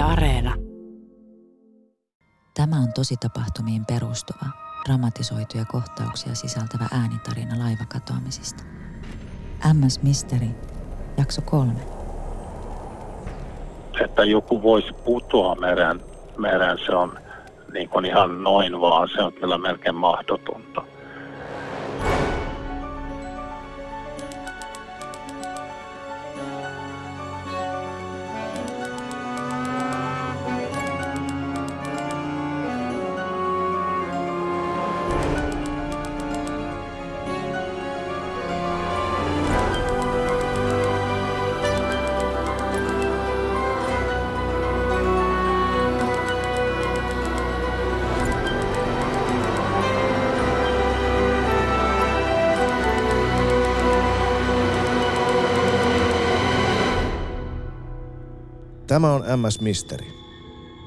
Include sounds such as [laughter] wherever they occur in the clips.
Yle Areena. Tämä on tosi tapahtumiin perustuva, dramatisoituja kohtauksia sisältävä äänitarina laivakatoamisista. MS Mystery, jakso kolme. Että joku voisi putoa meren, meren se on niin kuin ihan noin vaan, se on kyllä melkein mahdotonta. Tämä on MS Misteri.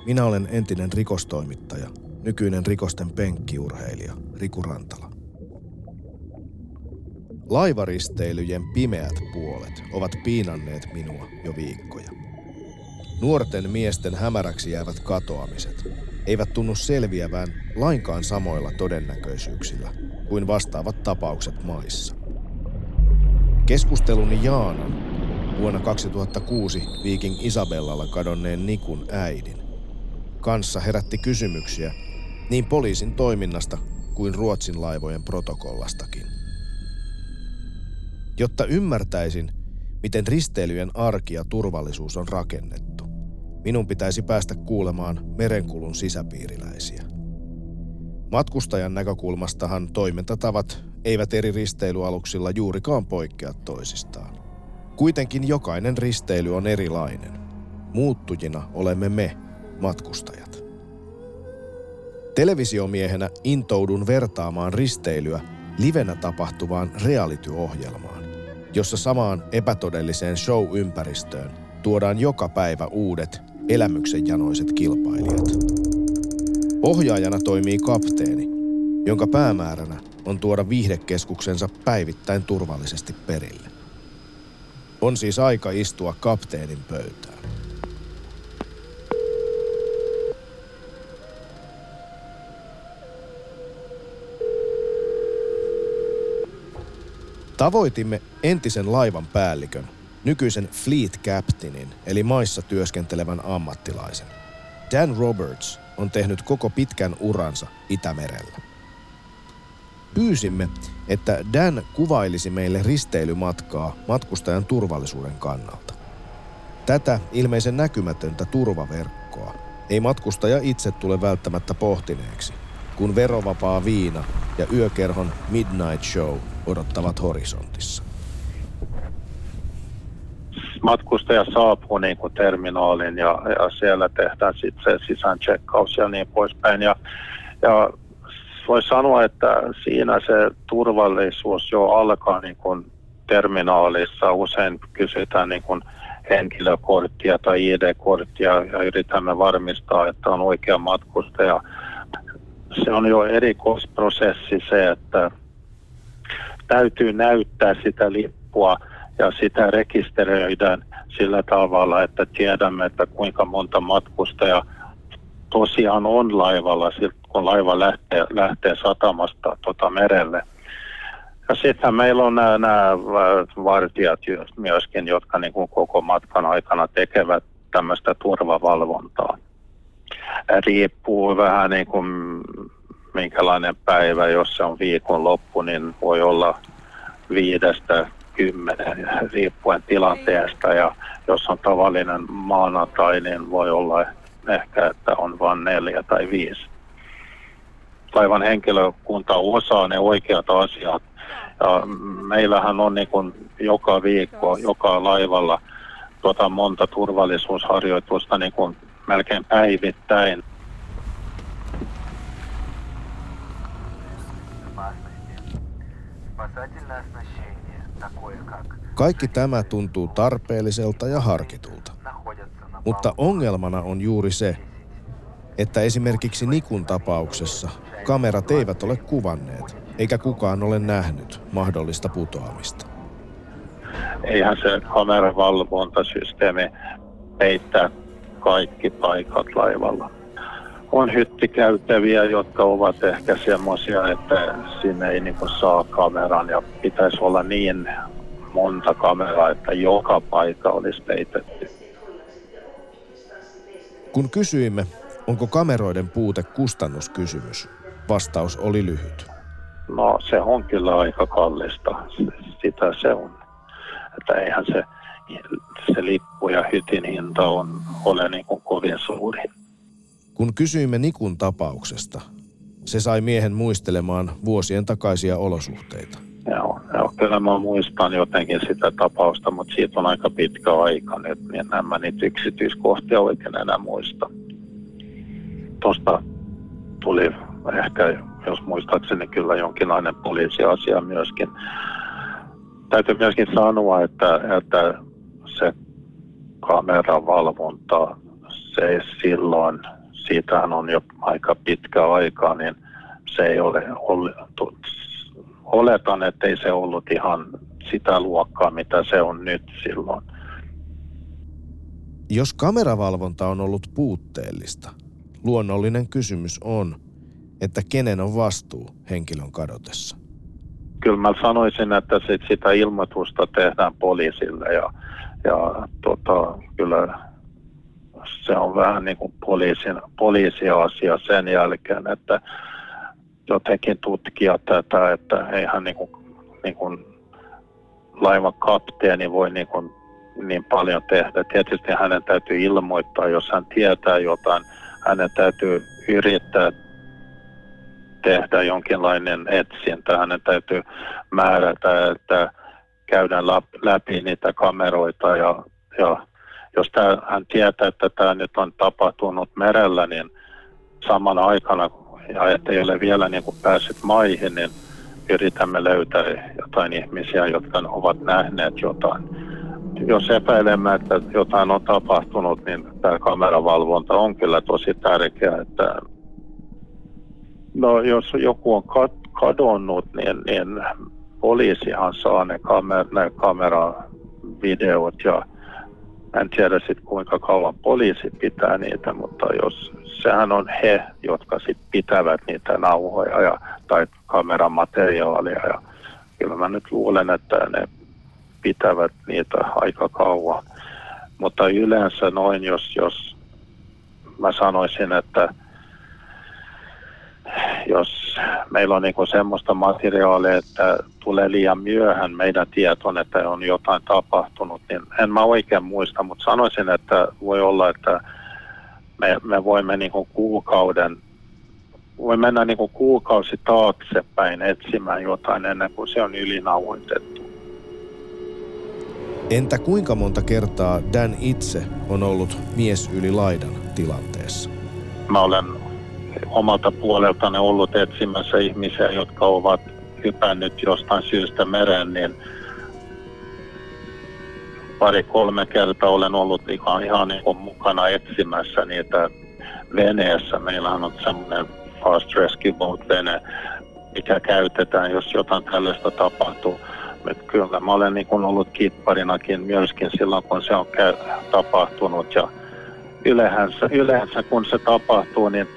Minä olen entinen rikostoimittaja, nykyinen rikosten penkkiurheilija Riku Rantala. Laivaristeilyjen pimeät puolet ovat piinanneet minua jo viikkoja. Nuorten miesten hämäräksi jäävät katoamiset eivät tunnu selviävän lainkaan samoilla todennäköisyyksillä kuin vastaavat tapaukset maissa. Keskusteluni Jaanan vuonna 2006 Viking Isabellalla kadonneen Nikun äidin. Kanssa herätti kysymyksiä niin poliisin toiminnasta kuin Ruotsin laivojen protokollastakin. Jotta ymmärtäisin, miten risteilyjen arki ja turvallisuus on rakennettu, minun pitäisi päästä kuulemaan merenkulun sisäpiiriläisiä. Matkustajan näkökulmastahan toimintatavat eivät eri risteilyaluksilla juurikaan poikkea toisistaan. Kuitenkin jokainen risteily on erilainen. Muuttujina olemme me, matkustajat. Televisiomiehenä intoudun vertaamaan risteilyä livenä tapahtuvaan reality-ohjelmaan, jossa samaan epätodelliseen show-ympäristöön tuodaan joka päivä uudet, elämyksenjanoiset kilpailijat. Ohjaajana toimii kapteeni, jonka päämääränä on tuoda viihdekeskuksensa päivittäin turvallisesti perille. On siis aika istua kapteenin pöytään. Tavoitimme entisen laivan päällikön, nykyisen fleet captainin, eli maissa työskentelevän ammattilaisen. Dan Roberts on tehnyt koko pitkän uransa Itämerellä. Pyysimme, että Dan kuvailisi meille risteilymatkaa matkustajan turvallisuuden kannalta. Tätä ilmeisen näkymätöntä turvaverkkoa ei matkustaja itse tule välttämättä pohtineeksi, kun verovapaa viina ja yökerhon Midnight Show odottavat horisontissa. Matkustaja saapuu niin kuin terminaaliin ja, ja siellä tehdään sitten se sisään checkaus ja niin poispäin. Ja, ja voi sanoa, että siinä se turvallisuus jo alkaa niin kuin terminaalissa. Usein kysytään niin kuin henkilökorttia tai ID-korttia ja yritämme varmistaa, että on oikea matkustaja. Se on jo erikoisprosessi se, että täytyy näyttää sitä lippua ja sitä rekisteröidään sillä tavalla, että tiedämme, että kuinka monta matkustajaa tosiaan on laivalla, kun laiva lähtee, lähtee satamasta tota merelle. Ja sitten meillä on nämä, nämä vartijat myöskin, jotka niin kuin koko matkan aikana tekevät tämmöistä turvavalvontaa. Riippuu vähän niin kuin minkälainen päivä, jos se on viikonloppu, niin voi olla viidestä kymmenen riippuen tilanteesta ja jos on tavallinen maanantai, niin voi olla ehkä, että on vain neljä tai viisi. Laivan henkilökunta osaa ne oikeat asiat. Ja meillähän on niin kuin joka viikko, joka laivalla tuota monta turvallisuusharjoitusta niin kuin melkein päivittäin. Kaikki tämä tuntuu tarpeelliselta ja harkitulta. Mutta ongelmana on juuri se, että esimerkiksi Nikun tapauksessa kamerat eivät ole kuvanneet, eikä kukaan ole nähnyt mahdollista putoamista. Eihän se kameravalvontasysteemi peittää kaikki paikat laivalla. On hyttikäytäviä, jotka ovat ehkä semmoisia, että sinne ei niin saa kameran ja pitäisi olla niin monta kameraa, että joka paikka olisi peitetty. Kun kysyimme, onko kameroiden puute kustannuskysymys, vastaus oli lyhyt. No se on kyllä aika kallista, sitä se on. Että eihän se, se lippu ja hytin hinta on, ole niin kuin kovin suuri. Kun kysyimme Nikun tapauksesta, se sai miehen muistelemaan vuosien takaisia olosuhteita. Joo, joo, kyllä mä muistan jotenkin sitä tapausta, mutta siitä on aika pitkä aika nyt, niin en mä niitä yksityiskohtia oikein enää muista. Tuosta tuli ehkä, jos muistaakseni kyllä jonkinlainen poliisiasia myöskin. Täytyy myöskin sanoa, että, että se kameravalvonta, se silloin, siitähän on jo aika pitkä aika, niin se ei ole ollut, oletan, että ei se ollut ihan sitä luokkaa, mitä se on nyt silloin. Jos kameravalvonta on ollut puutteellista, luonnollinen kysymys on, että kenen on vastuu henkilön kadotessa? Kyllä mä sanoisin, että sit sitä ilmoitusta tehdään poliisille ja, ja tota, kyllä se on vähän niin kuin poliisin, poliisiasia sen jälkeen, että jotenkin tutkia tätä, että eihän niin kuin, niin kuin laivan kapteeni voi niin, kuin niin paljon tehdä. Tietysti hänen täytyy ilmoittaa, jos hän tietää jotain, hänen täytyy yrittää tehdä jonkinlainen etsintä. Hänen täytyy määrätä, että käydään läpi niitä kameroita ja, ja jos tämä, hän tietää, että tämä nyt on tapahtunut merellä, niin samana aikana, ja ettei ole vielä niin kuin päässyt maihin, niin yritämme löytää jotain ihmisiä, jotka ovat nähneet jotain. Jos epäilemme, että jotain on tapahtunut, niin tämä kameravalvonta on kyllä tosi tärkeää, että No jos joku on kadonnut, niin, niin poliisihan saa ne, kamer, ne kameravideot ja en tiedä sitten kuinka kauan poliisi pitää niitä, mutta jos sehän on he, jotka sitten pitävät niitä nauhoja ja, tai kameramateriaalia ja kyllä mä nyt luulen, että ne pitävät niitä aika kauan. Mutta yleensä noin, jos, jos mä sanoisin, että jos meillä on niin semmoista materiaalia, että tulee liian myöhään meidän tietoon, että on jotain tapahtunut, niin en mä oikein muista, mutta sanoisin, että voi olla, että me, me voimme niin kuukauden, voi mennä niin kuukausi taaksepäin etsimään jotain ennen kuin se on ylinauhoitettu. Entä kuinka monta kertaa Dan itse on ollut mies yli laidan tilanteessa? Mä olen omalta puoleltani ollut etsimässä ihmisiä, jotka ovat hypännyt jostain syystä mereen, niin pari-kolme kertaa olen ollut ihan, ihan niin mukana etsimässä niitä veneessä. Meillähän on semmoinen fast rescue boat vene, mikä käytetään, jos jotain tällaista tapahtuu. Mutta kyllä mä olen niin kuin ollut kipparinakin myöskin silloin, kun se on tapahtunut. Ja yleensä, yleensä kun se tapahtuu, niin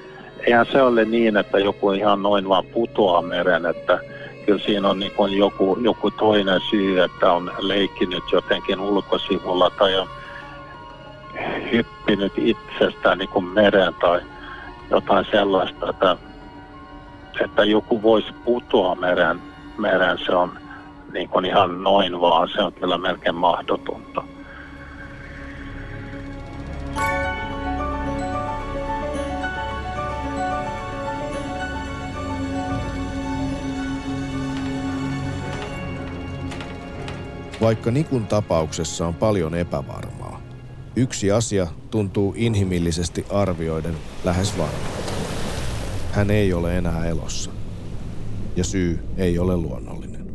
eihän se ole niin, että joku ihan noin vaan putoaa meren, että kyllä siinä on niin kuin joku, joku toinen syy, että on leikkinyt jotenkin ulkosivulla tai on hyppinyt itsestään niin kuin mereen tai jotain sellaista, että, että joku voisi putoa meren, meren, se on niin kuin ihan noin vaan, se on kyllä melkein mahdotonta. Vaikka Nikun tapauksessa on paljon epävarmaa, yksi asia tuntuu inhimillisesti arvioiden lähes varmalta. Hän ei ole enää elossa. Ja syy ei ole luonnollinen.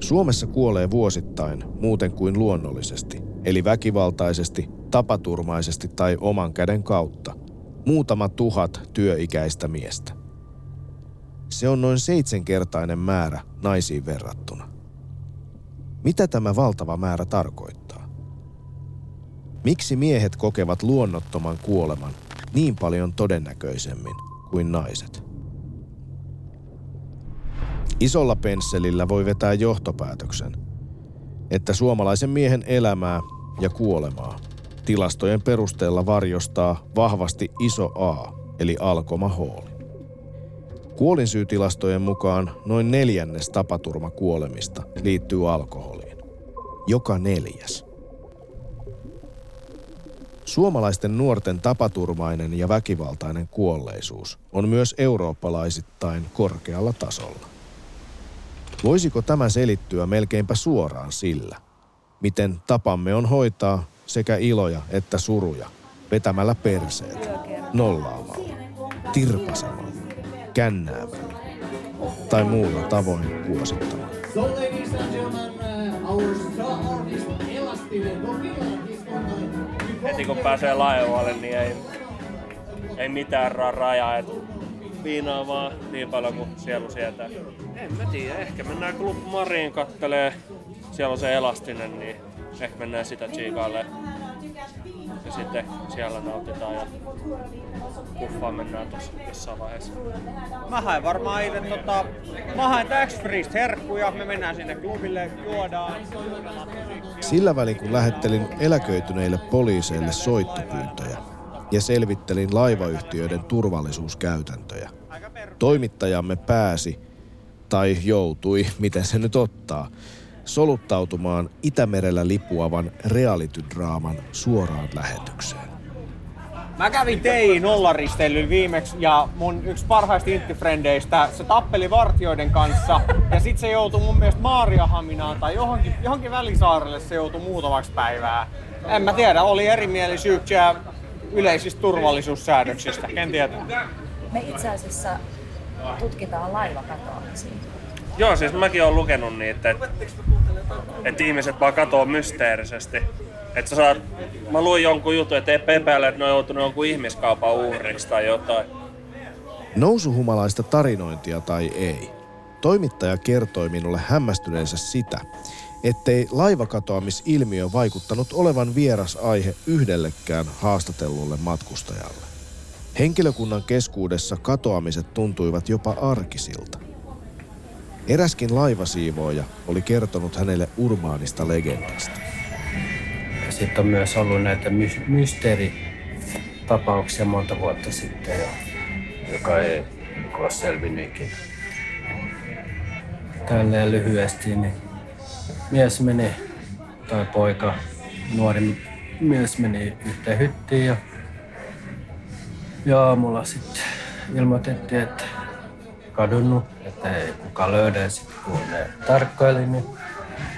Suomessa kuolee vuosittain muuten kuin luonnollisesti, eli väkivaltaisesti, tapaturmaisesti tai oman käden kautta, muutama tuhat työikäistä miestä. Se on noin seitsemänkertainen määrä naisiin verrattuna. Mitä tämä valtava määrä tarkoittaa? Miksi miehet kokevat luonnottoman kuoleman niin paljon todennäköisemmin kuin naiset? Isolla pensselillä voi vetää johtopäätöksen, että suomalaisen miehen elämää ja kuolemaa tilastojen perusteella varjostaa vahvasti iso A, eli alkomahooli. Kuolinsyytilastojen mukaan noin neljännes tapaturmakuolemista liittyy alkoholiin. Joka neljäs. Suomalaisten nuorten tapaturmainen ja väkivaltainen kuolleisuus on myös eurooppalaisittain korkealla tasolla. Voisiko tämä selittyä melkeinpä suoraan sillä, miten tapamme on hoitaa sekä iloja että suruja vetämällä perseet, nollaamalla, tirpasemalla, kännäämällä tai muulla tavoin kuosittamalla. Heti kun pääsee laajalle, niin ei, ei mitään ra- rajaa. Et viinaa vaan niin paljon kuin sielu sietää. En mä tiedä, ehkä mennään Club Mariin kattelee. Siellä on se elastinen, niin ehkä mennään sitä tsiikailemaan. Ja sitten siellä nautitaan ja kuffaan mennään tuossa jossain vaiheessa. Mä haen varmaan itse tota, mä haen tax freest herkkuja, me mennään sinne klubille, juodaan. Sillä välin kun lähettelin eläköityneille poliiseille soittopyyntöjä ja selvittelin laivayhtiöiden turvallisuuskäytäntöjä, toimittajamme pääsi, tai joutui, miten se nyt ottaa, soluttautumaan Itämerellä lipuavan realitydraaman suoraan lähetykseen. Mä kävin TI nollaristeilyllä viimeksi ja mun yksi parhaista intifrendeistä, se tappeli vartioiden kanssa ja sit se joutui mun mielestä Maariahaminaan tai johonkin, johonkin välisaarelle se joutui muutamaksi päivää. En mä tiedä, oli erimielisyyksiä yleisistä turvallisuussäädöksistä, ken tietää. Me itse asiassa tutkitaan laivakatoamisia. Joo, siis mäkin olen lukenut niitä, että et ihmiset vaan katoo mysteerisesti. Että sä saat, mä luin jonkun jutun, että epäile, että ne on joutunut jonkun ihmiskaupan uhriksi tai jotain. Nousuhumalaista tarinointia tai ei, toimittaja kertoi minulle hämmästyneensä sitä, ettei laivakatoamisilmiö vaikuttanut olevan vieras aihe yhdellekään haastatellulle matkustajalle. Henkilökunnan keskuudessa katoamiset tuntuivat jopa arkisilta. Eräskin laivasiivooja oli kertonut hänelle urbaanista legendasta. Sitten on myös ollut näitä my- mysteeritapauksia monta vuotta sitten jo, joka ei ole selvinnyt ikinä. Tälleen lyhyesti, niin mies meni, tai poika, nuori mies meni yhteen hyttiin ja, ja aamulla sitten ilmoitettiin, että kadonnut, ei kukaan löydä. Sitten kun ne tarkkaili, niin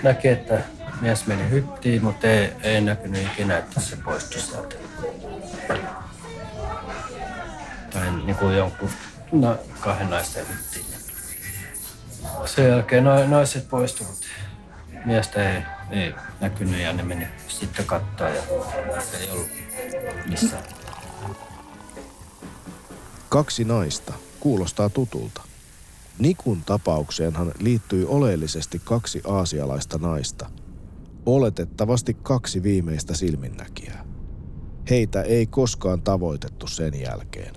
näki, että mies meni hyttiin, mutta ei, ei näkynyt ikinä, että se poistui sieltä. Tai niin kuin jonkun no, kahden naisten hyttiin. Sen jälkeen no, naiset poistuivat. Miestä ei, ei näkynyt ja ne meni sitten kattoon ja ei ollut missään. Kaksi naista kuulostaa tutulta. Nikun tapaukseenhan liittyi oleellisesti kaksi aasialaista naista. Oletettavasti kaksi viimeistä silminnäkijää. Heitä ei koskaan tavoitettu sen jälkeen.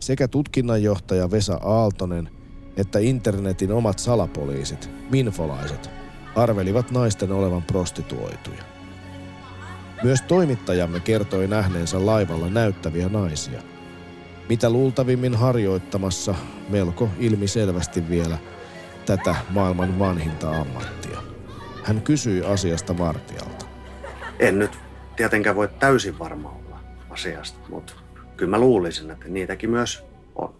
Sekä tutkinnanjohtaja Vesa Aaltonen että internetin omat salapoliisit, minfolaiset, arvelivat naisten olevan prostituoituja. Myös toimittajamme kertoi nähneensä laivalla näyttäviä naisia – mitä luultavimmin harjoittamassa melko ilmiselvästi vielä tätä maailman vanhinta ammattia. Hän kysyi asiasta vartijalta. En nyt tietenkään voi täysin varma olla asiasta, mutta kyllä mä luulisin, että niitäkin myös on.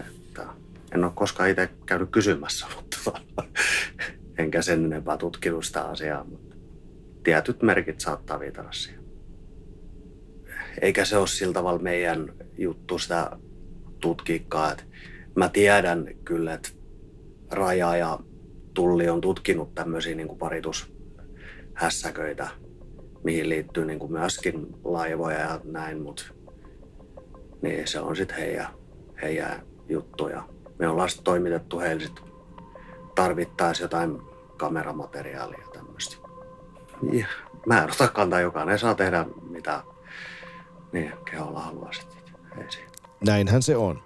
Että en ole koskaan itse käynyt kysymässä, mutta enkä sen enempää tutkinut sitä asiaa, mutta tietyt merkit saattaa viitata siihen eikä se ole sillä tavalla meidän juttu sitä tutkiikkaa. Et mä tiedän kyllä, että Raja ja Tulli on tutkinut tämmöisiä niin paritushässäköitä, mihin liittyy niin kuin myöskin laivoja ja näin, mutta niin se on sitten heidän, heidän juttuja. Me ollaan sitten toimitettu heille sit tarvittaessa jotain kameramateriaalia tämmöistä. Ja mä en ota kantaa, jokainen saa tehdä mitä niin keholla haluaa sitten. Näinhän se on.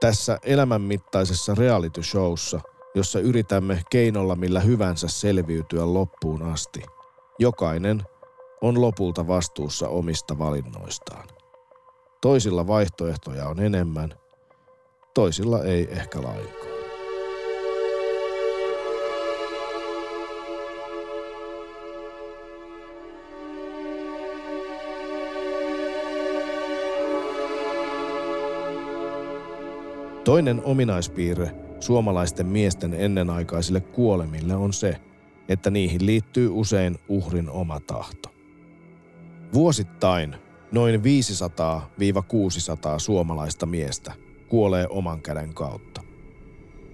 Tässä elämänmittaisessa reality showssa, jossa yritämme keinolla millä hyvänsä selviytyä loppuun asti, jokainen on lopulta vastuussa omista valinnoistaan. Toisilla vaihtoehtoja on enemmän, toisilla ei ehkä lainkaan. Toinen ominaispiirre suomalaisten miesten ennenaikaisille kuolemille on se, että niihin liittyy usein uhrin oma tahto. Vuosittain noin 500-600 suomalaista miestä kuolee oman käden kautta.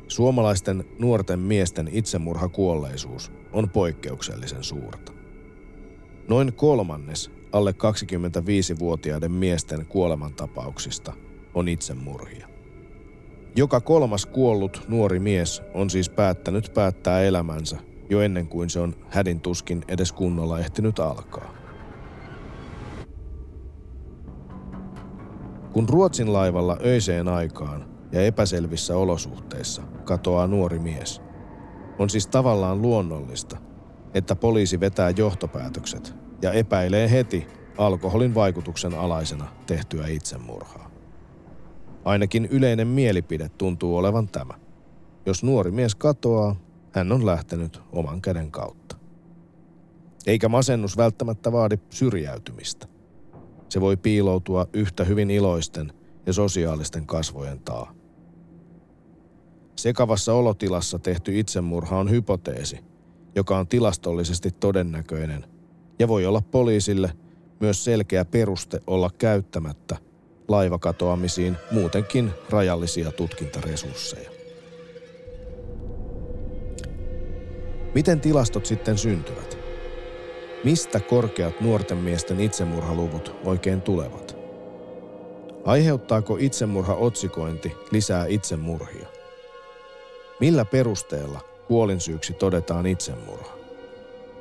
Suomalaisten nuorten miesten itsemurhakuolleisuus on poikkeuksellisen suurta. Noin kolmannes alle 25-vuotiaiden miesten kuolemantapauksista on itsemurhia. Joka kolmas kuollut nuori mies on siis päättänyt päättää elämänsä jo ennen kuin se on hädin tuskin edes kunnolla ehtinyt alkaa. Kun Ruotsin laivalla öiseen aikaan ja epäselvissä olosuhteissa katoaa nuori mies, on siis tavallaan luonnollista, että poliisi vetää johtopäätökset ja epäilee heti alkoholin vaikutuksen alaisena tehtyä itsemurhaa. Ainakin yleinen mielipide tuntuu olevan tämä. Jos nuori mies katoaa, hän on lähtenyt oman käden kautta. Eikä masennus välttämättä vaadi syrjäytymistä. Se voi piiloutua yhtä hyvin iloisten ja sosiaalisten kasvojen taa. Sekavassa olotilassa tehty itsemurha on hypoteesi, joka on tilastollisesti todennäköinen ja voi olla poliisille myös selkeä peruste olla käyttämättä laivakatoamisiin muutenkin rajallisia tutkintaresursseja. Miten tilastot sitten syntyvät? Mistä korkeat nuorten miesten itsemurhaluvut oikein tulevat? Aiheuttaako itsemurhaotsikointi lisää itsemurhia? Millä perusteella kuolinsyyksi todetaan itsemurha?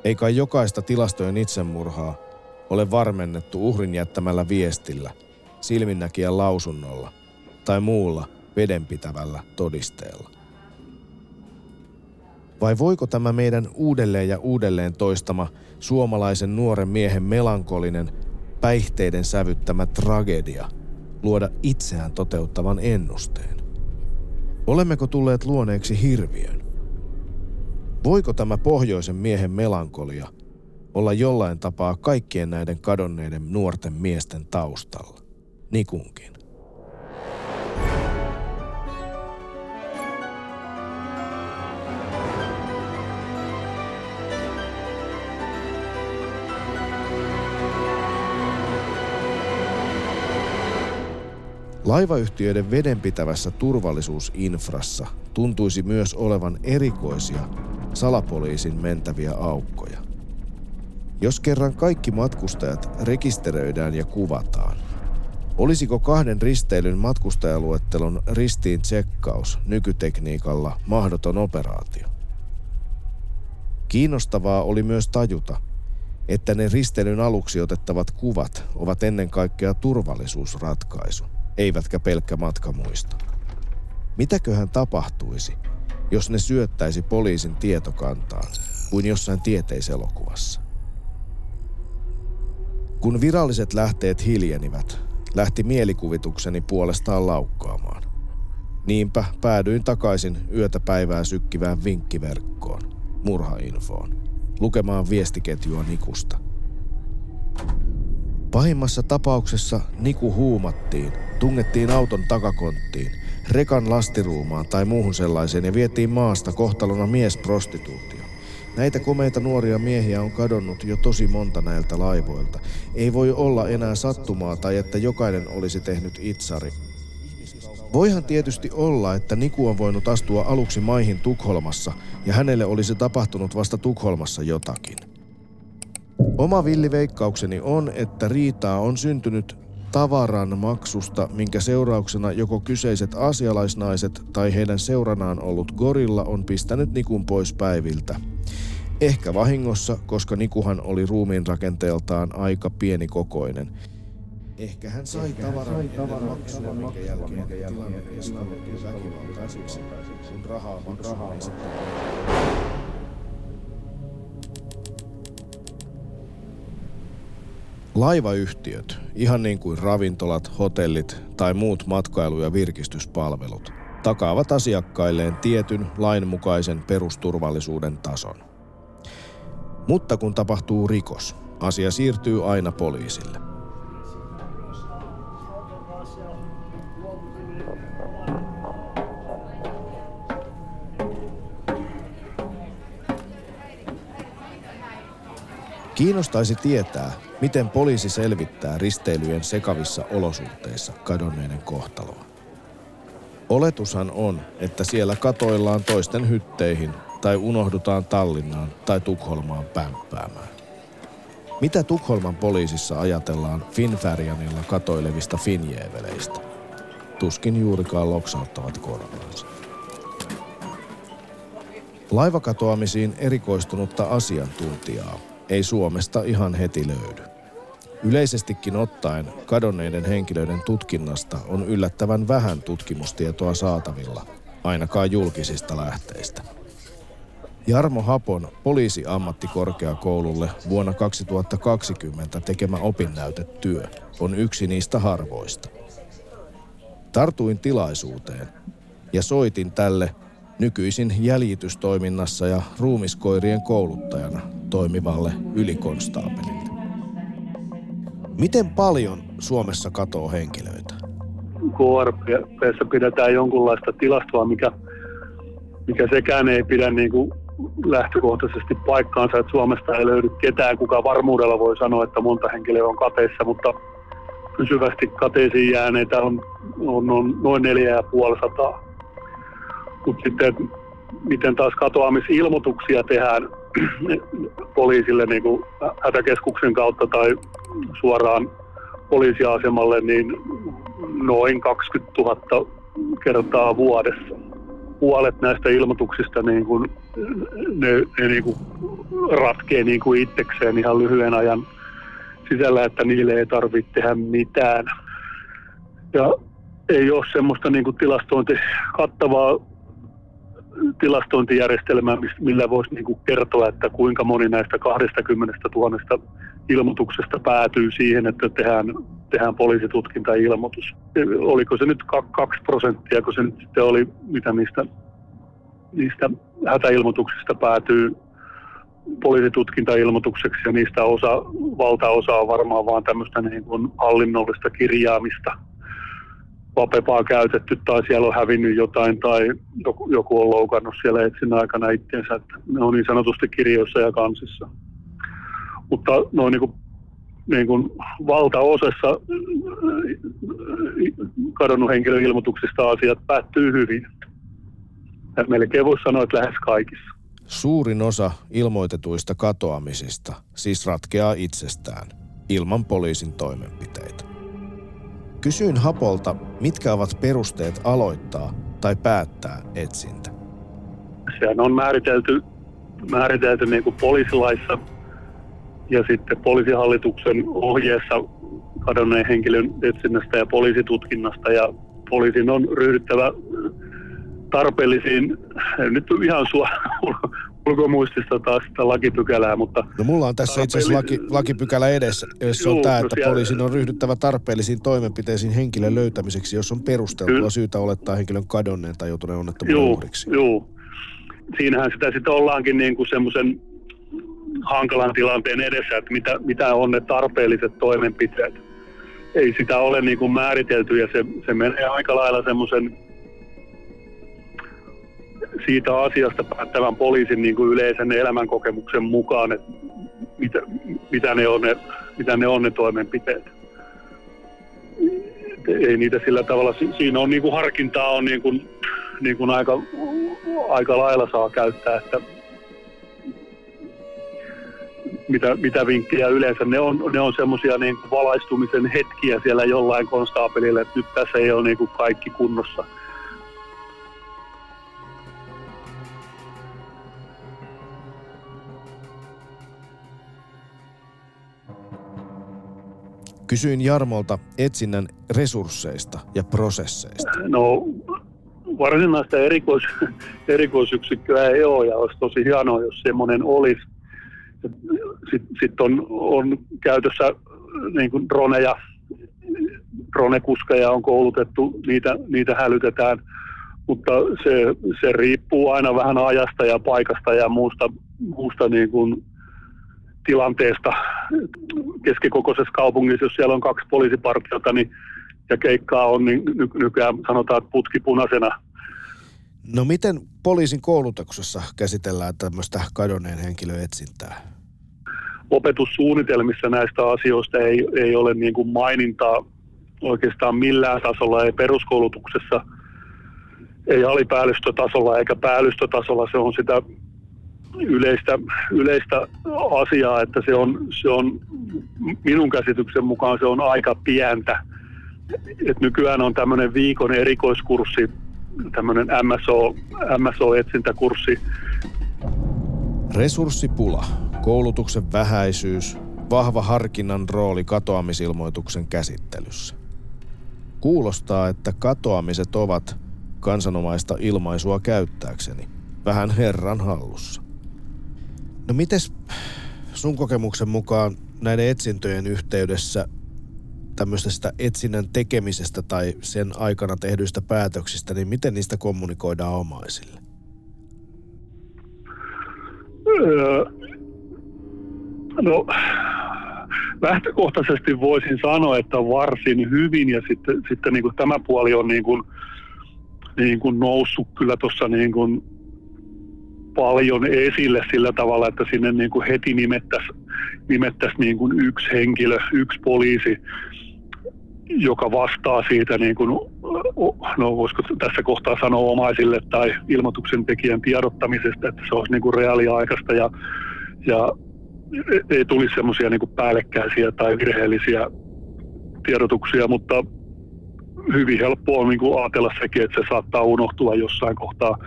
Ei kai jokaista tilastojen itsemurhaa ole varmennettu uhrin jättämällä viestillä, silminnäkijän lausunnolla tai muulla vedenpitävällä todisteella. Vai voiko tämä meidän uudelleen ja uudelleen toistama suomalaisen nuoren miehen melankolinen, päihteiden sävyttämä tragedia luoda itseään toteuttavan ennusteen? Olemmeko tulleet luoneeksi hirviön? Voiko tämä pohjoisen miehen melankolia olla jollain tapaa kaikkien näiden kadonneiden nuorten miesten taustalla? Nikunkin. Laivayhtiöiden vedenpitävässä turvallisuusinfrassa tuntuisi myös olevan erikoisia salapoliisin mentäviä aukkoja. Jos kerran kaikki matkustajat rekisteröidään ja kuvataan, olisiko kahden risteilyn matkustajaluettelon ristiin tsekkaus nykytekniikalla mahdoton operaatio? Kiinnostavaa oli myös tajuta, että ne risteilyn aluksi otettavat kuvat ovat ennen kaikkea turvallisuusratkaisu eivätkä pelkkä matkamuisto. Mitäköhän tapahtuisi, jos ne syöttäisi poliisin tietokantaan kuin jossain tieteiselokuvassa? Kun viralliset lähteet hiljenivät, lähti mielikuvitukseni puolestaan laukkaamaan. Niinpä päädyin takaisin yötä päivää sykkivään vinkkiverkkoon, murhainfoon, lukemaan viestiketjua Nikusta. Pahimmassa tapauksessa Niku huumattiin tungettiin auton takakonttiin, rekan lastiruumaan tai muuhun sellaiseen ja vietiin maasta kohtalona miesprostituutio. Näitä komeita nuoria miehiä on kadonnut jo tosi monta näiltä laivoilta. Ei voi olla enää sattumaa tai että jokainen olisi tehnyt itsari. Voihan tietysti olla, että Niku on voinut astua aluksi maihin Tukholmassa ja hänelle olisi tapahtunut vasta Tukholmassa jotakin. Oma villiveikkaukseni on, että riitaa on syntynyt tavaran maksusta, minkä seurauksena joko kyseiset asialaisnaiset tai heidän seuranaan ollut gorilla on pistänyt Nikun pois päiviltä. Ehkä vahingossa, koska Nikuhan oli ruumiin rakenteeltaan aika pienikokoinen. Ehkä hän sai tavaran sai ennen maksua, minkä jälkeen tilanne eskaloitui väkivaltaiseksi, kun rahaa maksua Laivayhtiöt, ihan niin kuin ravintolat, hotellit tai muut matkailu- ja virkistyspalvelut, takaavat asiakkailleen tietyn lainmukaisen perusturvallisuuden tason. Mutta kun tapahtuu rikos, asia siirtyy aina poliisille. Kiinnostaisi tietää, miten poliisi selvittää risteilyjen sekavissa olosuhteissa kadonneiden kohtaloa. Oletushan on, että siellä katoillaan toisten hytteihin tai unohdutaan Tallinnaan tai Tukholmaan pämppäämään. Mitä Tukholman poliisissa ajatellaan Finfärjanilla katoilevista finjeeveleistä? Tuskin juurikaan loksauttavat korvaansa. Laivakatoamisiin erikoistunutta asiantuntijaa ei Suomesta ihan heti löydy. Yleisestikin ottaen kadonneiden henkilöiden tutkinnasta on yllättävän vähän tutkimustietoa saatavilla, ainakaan julkisista lähteistä. Jarmo Hapon poliisiammattikorkeakoululle vuonna 2020 tekemä opinnäytetyö on yksi niistä harvoista. Tartuin tilaisuuteen ja soitin tälle nykyisin jäljitystoiminnassa ja ruumiskoirien kouluttajana toimivalle ylikonstaapelille. Miten paljon Suomessa katoo henkilöitä? KRPssä pidetään jonkunlaista tilastoa, mikä, mikä sekään ei pidä niin kuin lähtökohtaisesti paikkaansa, että Suomesta ei löydy ketään, kuka varmuudella voi sanoa, että monta henkilöä on kateissa, mutta pysyvästi kateisiin jääneitä on, on, on noin 4500. Mutta sitten miten taas katoamisilmoituksia tehdään [clears throat] poliisille niin kuin hätäkeskuksen kautta tai suoraan poliisiasemalle, niin noin 20 000 kertaa vuodessa. Puolet näistä ilmoituksista niin kuin, ne, ne niin kuin ratkee niin kuin itsekseen ihan lyhyen ajan sisällä, että niille ei tarvitse tehdä mitään. Ja ei ole semmoista niin kuin tilastointi, kattavaa tilastointijärjestelmää, millä voisi niin kuin kertoa, että kuinka moni näistä 20 000 ilmoituksesta päätyy siihen, että tehdään, tehdään poliisitutkinta-ilmoitus. Oliko se nyt 2 prosenttia, kun se nyt sitten oli, mitä niistä, niistä hätäilmoituksista päätyy poliisitutkinta-ilmoitukseksi ja niistä osa, valtaosa on varmaan vaan tämmöistä niin kuin hallinnollista kirjaamista – vapepaa käytetty tai siellä on hävinnyt jotain tai joku, joku on loukannut siellä etsin aikana itseensä. Että ne on niin sanotusti kirjoissa ja kansissa. Mutta noin niin kuin, niin kuin valtaosassa kadonnut henkilön ilmoituksista asiat päättyy hyvin. Ja melkein voisi sanoa, että lähes kaikissa. Suurin osa ilmoitetuista katoamisista siis ratkeaa itsestään, ilman poliisin toimenpiteitä. Kysyin Hapolta, mitkä ovat perusteet aloittaa tai päättää etsintä. Sehän on määritelty, määritelty niin kuin poliisilaissa ja sitten poliisihallituksen ohjeessa kadonneen henkilön etsinnästä ja poliisitutkinnasta ja poliisin on ryhdyttävä tarpeellisiin, nyt ihan su- ulkomuistista taas sitä lakipykälää, mutta... No mulla on tässä itse asiassa laki, lakipykälä edessä, jossa on tämä, että poliisin on ryhdyttävä tarpeellisiin toimenpiteisiin henkilön löytämiseksi, jos on perusteltua Kyllä. syytä olettaa henkilön kadonneen tai joutuneen onnettomuuden uhriksi. Joo, siinähän sitä sitten ollaankin niin kuin semmoisen hankalan tilanteen edessä, että mitä, mitä on ne tarpeelliset toimenpiteet. Ei sitä ole niin kuin määritelty ja se, se menee aika lailla semmoisen siitä asiasta päättävän poliisin niin kuin yleisen elämänkokemuksen mukaan, että mitä, mitä, ne on ne, mitä ne on ne toimenpiteet. Ei niitä sillä tavalla, siinä on niin kuin harkintaa on niin kuin, niin kuin aika, aika lailla saa käyttää, että mitä, mitä vinkkejä yleensä. Ne on, ne on semmoisia niin valaistumisen hetkiä siellä jollain konstaapelilla, että nyt tässä ei ole niin kuin kaikki kunnossa – Kysyin Jarmolta etsinnän resursseista ja prosesseista. No varsinaista erikois, [laughs] erikoisyksikköä ei ole ja olisi tosi hienoa, jos semmoinen olisi. Sitten sit on, on käytössä niin kuin droneja, dronekuskeja on koulutettu, niitä, niitä hälytetään, mutta se, se riippuu aina vähän ajasta ja paikasta ja muusta, muusta niin kuin tilanteesta. Keskikokoisessa kaupungissa, jos siellä on kaksi poliisipartiota, niin ja keikkaa on, niin ny- nykyään sanotaan, että putki punaisena. No miten poliisin koulutuksessa käsitellään tämmöistä kadonneen henkilön etsintää? Opetussuunnitelmissa näistä asioista ei, ei ole niin kuin mainintaa oikeastaan millään tasolla, ei peruskoulutuksessa, ei alipäällystötasolla eikä päällystötasolla. Se on sitä yleistä, yleistä asiaa, että se on, se on minun käsityksen mukaan se on aika pientä et nykyään on tämmöinen viikon erikoiskurssi, tämmöinen MSO, MSO-etsintäkurssi. Resurssipula, koulutuksen vähäisyys, vahva harkinnan rooli katoamisilmoituksen käsittelyssä. Kuulostaa, että katoamiset ovat kansanomaista ilmaisua käyttääkseni vähän herran hallussa. No mites sun kokemuksen mukaan näiden etsintöjen yhteydessä tämmöisestä etsinnän tekemisestä tai sen aikana tehdyistä päätöksistä, niin miten niistä kommunikoidaan omaisille? Öö, no, lähtökohtaisesti voisin sanoa, että varsin hyvin ja sitten, sitten niin kuin tämä puoli on niin kuin, niin kuin noussut kyllä tuossa niin kuin paljon esille sillä tavalla, että sinne niin kuin heti nimettäisiin nimettäisi niin yksi henkilö, yksi poliisi, joka vastaa siitä, niin kuin, no voisiko tässä kohtaa sanoa omaisille tai ilmoituksen tekijän tiedottamisesta, että se olisi niin kuin reaaliaikaista ja, ja ei tulisi semmoisia niin päällekkäisiä tai virheellisiä tiedotuksia, mutta hyvin helppo on niin kuin ajatella sekin, että se saattaa unohtua jossain kohtaa,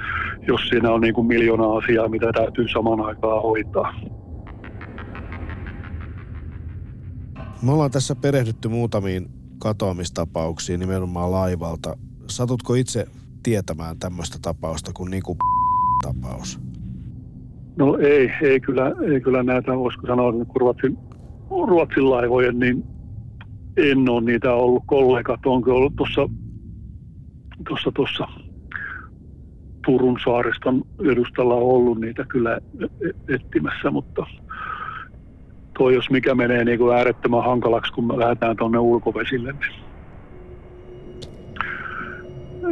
jos siinä on niin kuin miljoona asiaa, mitä täytyy saman aikaan hoitaa. Me ollaan tässä perehdytty muutamiin katoamistapauksiin nimenomaan laivalta. Satutko itse tietämään tämmöistä tapausta kuin niinku tapaus? No ei, ei kyllä, ei kyllä näitä, voisiko sanoa, että kun Ruotsin, Ruotsin laivojen, niin en ole niitä ollut. Kollegat onko ollut tuossa tuossa, tuossa Turun saariston edustalla ollut niitä kyllä e-, etsimässä, mutta toi jos mikä menee niin kuin äärettömän hankalaksi, kun me lähdetään tuonne ulkovesille. Niin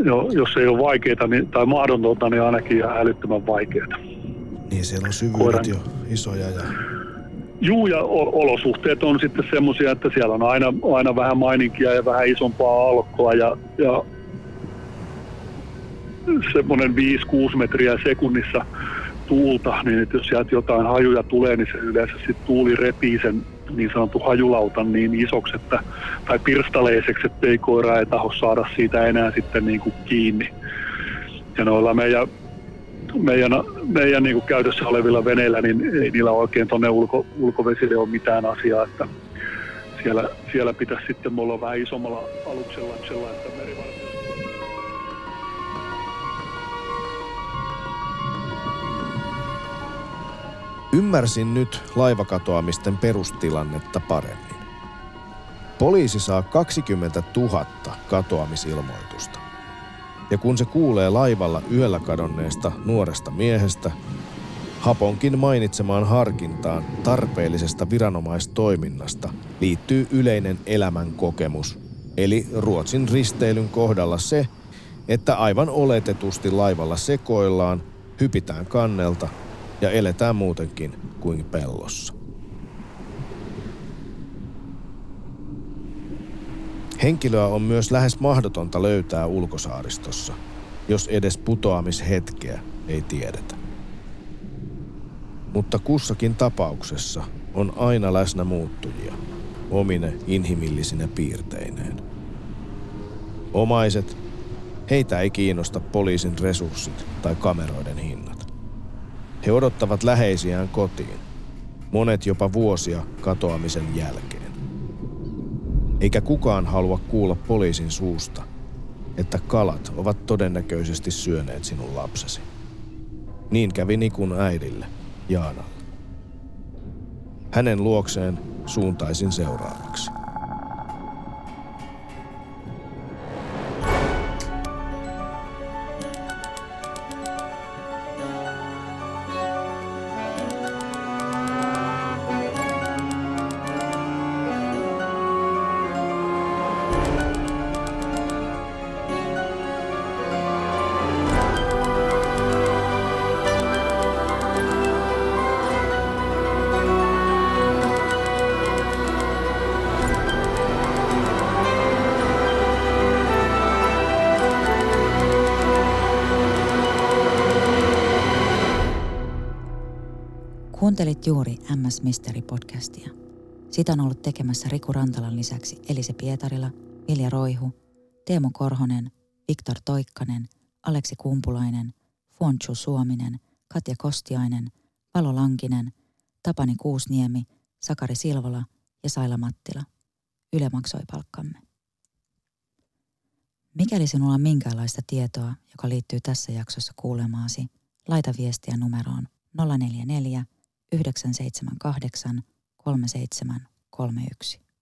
jo, jos ei ole vaikeaa niin, tai mahdotonta, niin ainakin ihan älyttömän vaikeaa. Niin, siellä on syvyydet jo isoja. Ja... Juu, ja olosuhteet on sitten semmoisia, että siellä on aina, aina vähän maininkia ja vähän isompaa alkkoa ja, ja semmoinen 5-6 metriä sekunnissa tuulta, niin että jos sieltä jotain hajuja tulee, niin se yleensä sitten tuuli repii sen niin sanottu hajulautan niin isoksi, että, tai pirstaleiseksi, että ei koira ei taho saada siitä enää sitten niin kuin kiinni. Ja noilla meidän, meidän, meidän niin kuin käytössä olevilla veneillä, niin ei niillä oikein tuonne ulko, ulkovesille ole mitään asiaa, että siellä, siellä pitäisi sitten mulla vähän isommalla aluksella, että merivartio Ymmärsin nyt laivakatoamisten perustilannetta paremmin. Poliisi saa 20 000 katoamisilmoitusta. Ja kun se kuulee laivalla yöllä kadonneesta nuoresta miehestä, Haponkin mainitsemaan harkintaan tarpeellisesta viranomaistoiminnasta liittyy yleinen elämän kokemus, eli Ruotsin risteilyn kohdalla se, että aivan oletetusti laivalla sekoillaan, hypitään kannelta ja eletään muutenkin kuin pellossa. Henkilöä on myös lähes mahdotonta löytää ulkosaaristossa, jos edes putoamishetkeä ei tiedetä. Mutta kussakin tapauksessa on aina läsnä muuttujia, omine inhimillisine piirteineen. Omaiset, heitä ei kiinnosta poliisin resurssit tai kameroiden hinnat. He odottavat läheisiään kotiin, monet jopa vuosia katoamisen jälkeen. Eikä kukaan halua kuulla poliisin suusta, että kalat ovat todennäköisesti syöneet sinun lapsesi. Niin kävi Nikun äidille, Jaanalle. Hänen luokseen suuntaisin seuraavaksi. Kuuntelit juuri MS Mystery-podcastia. Sitä on ollut tekemässä Riku Rantalan lisäksi Elise Pietarila, Vilja Roihu, Teemu Korhonen, Viktor Toikkanen, Aleksi Kumpulainen, Fuonchu Suominen, Katja Kostiainen, Palo Lankinen, Tapani Kuusniemi, Sakari Silvola ja Saila Mattila. Yle maksoi palkkamme. Mikäli sinulla on minkäänlaista tietoa, joka liittyy tässä jaksossa kuulemaasi, laita viestiä numeroon 044 978 3731.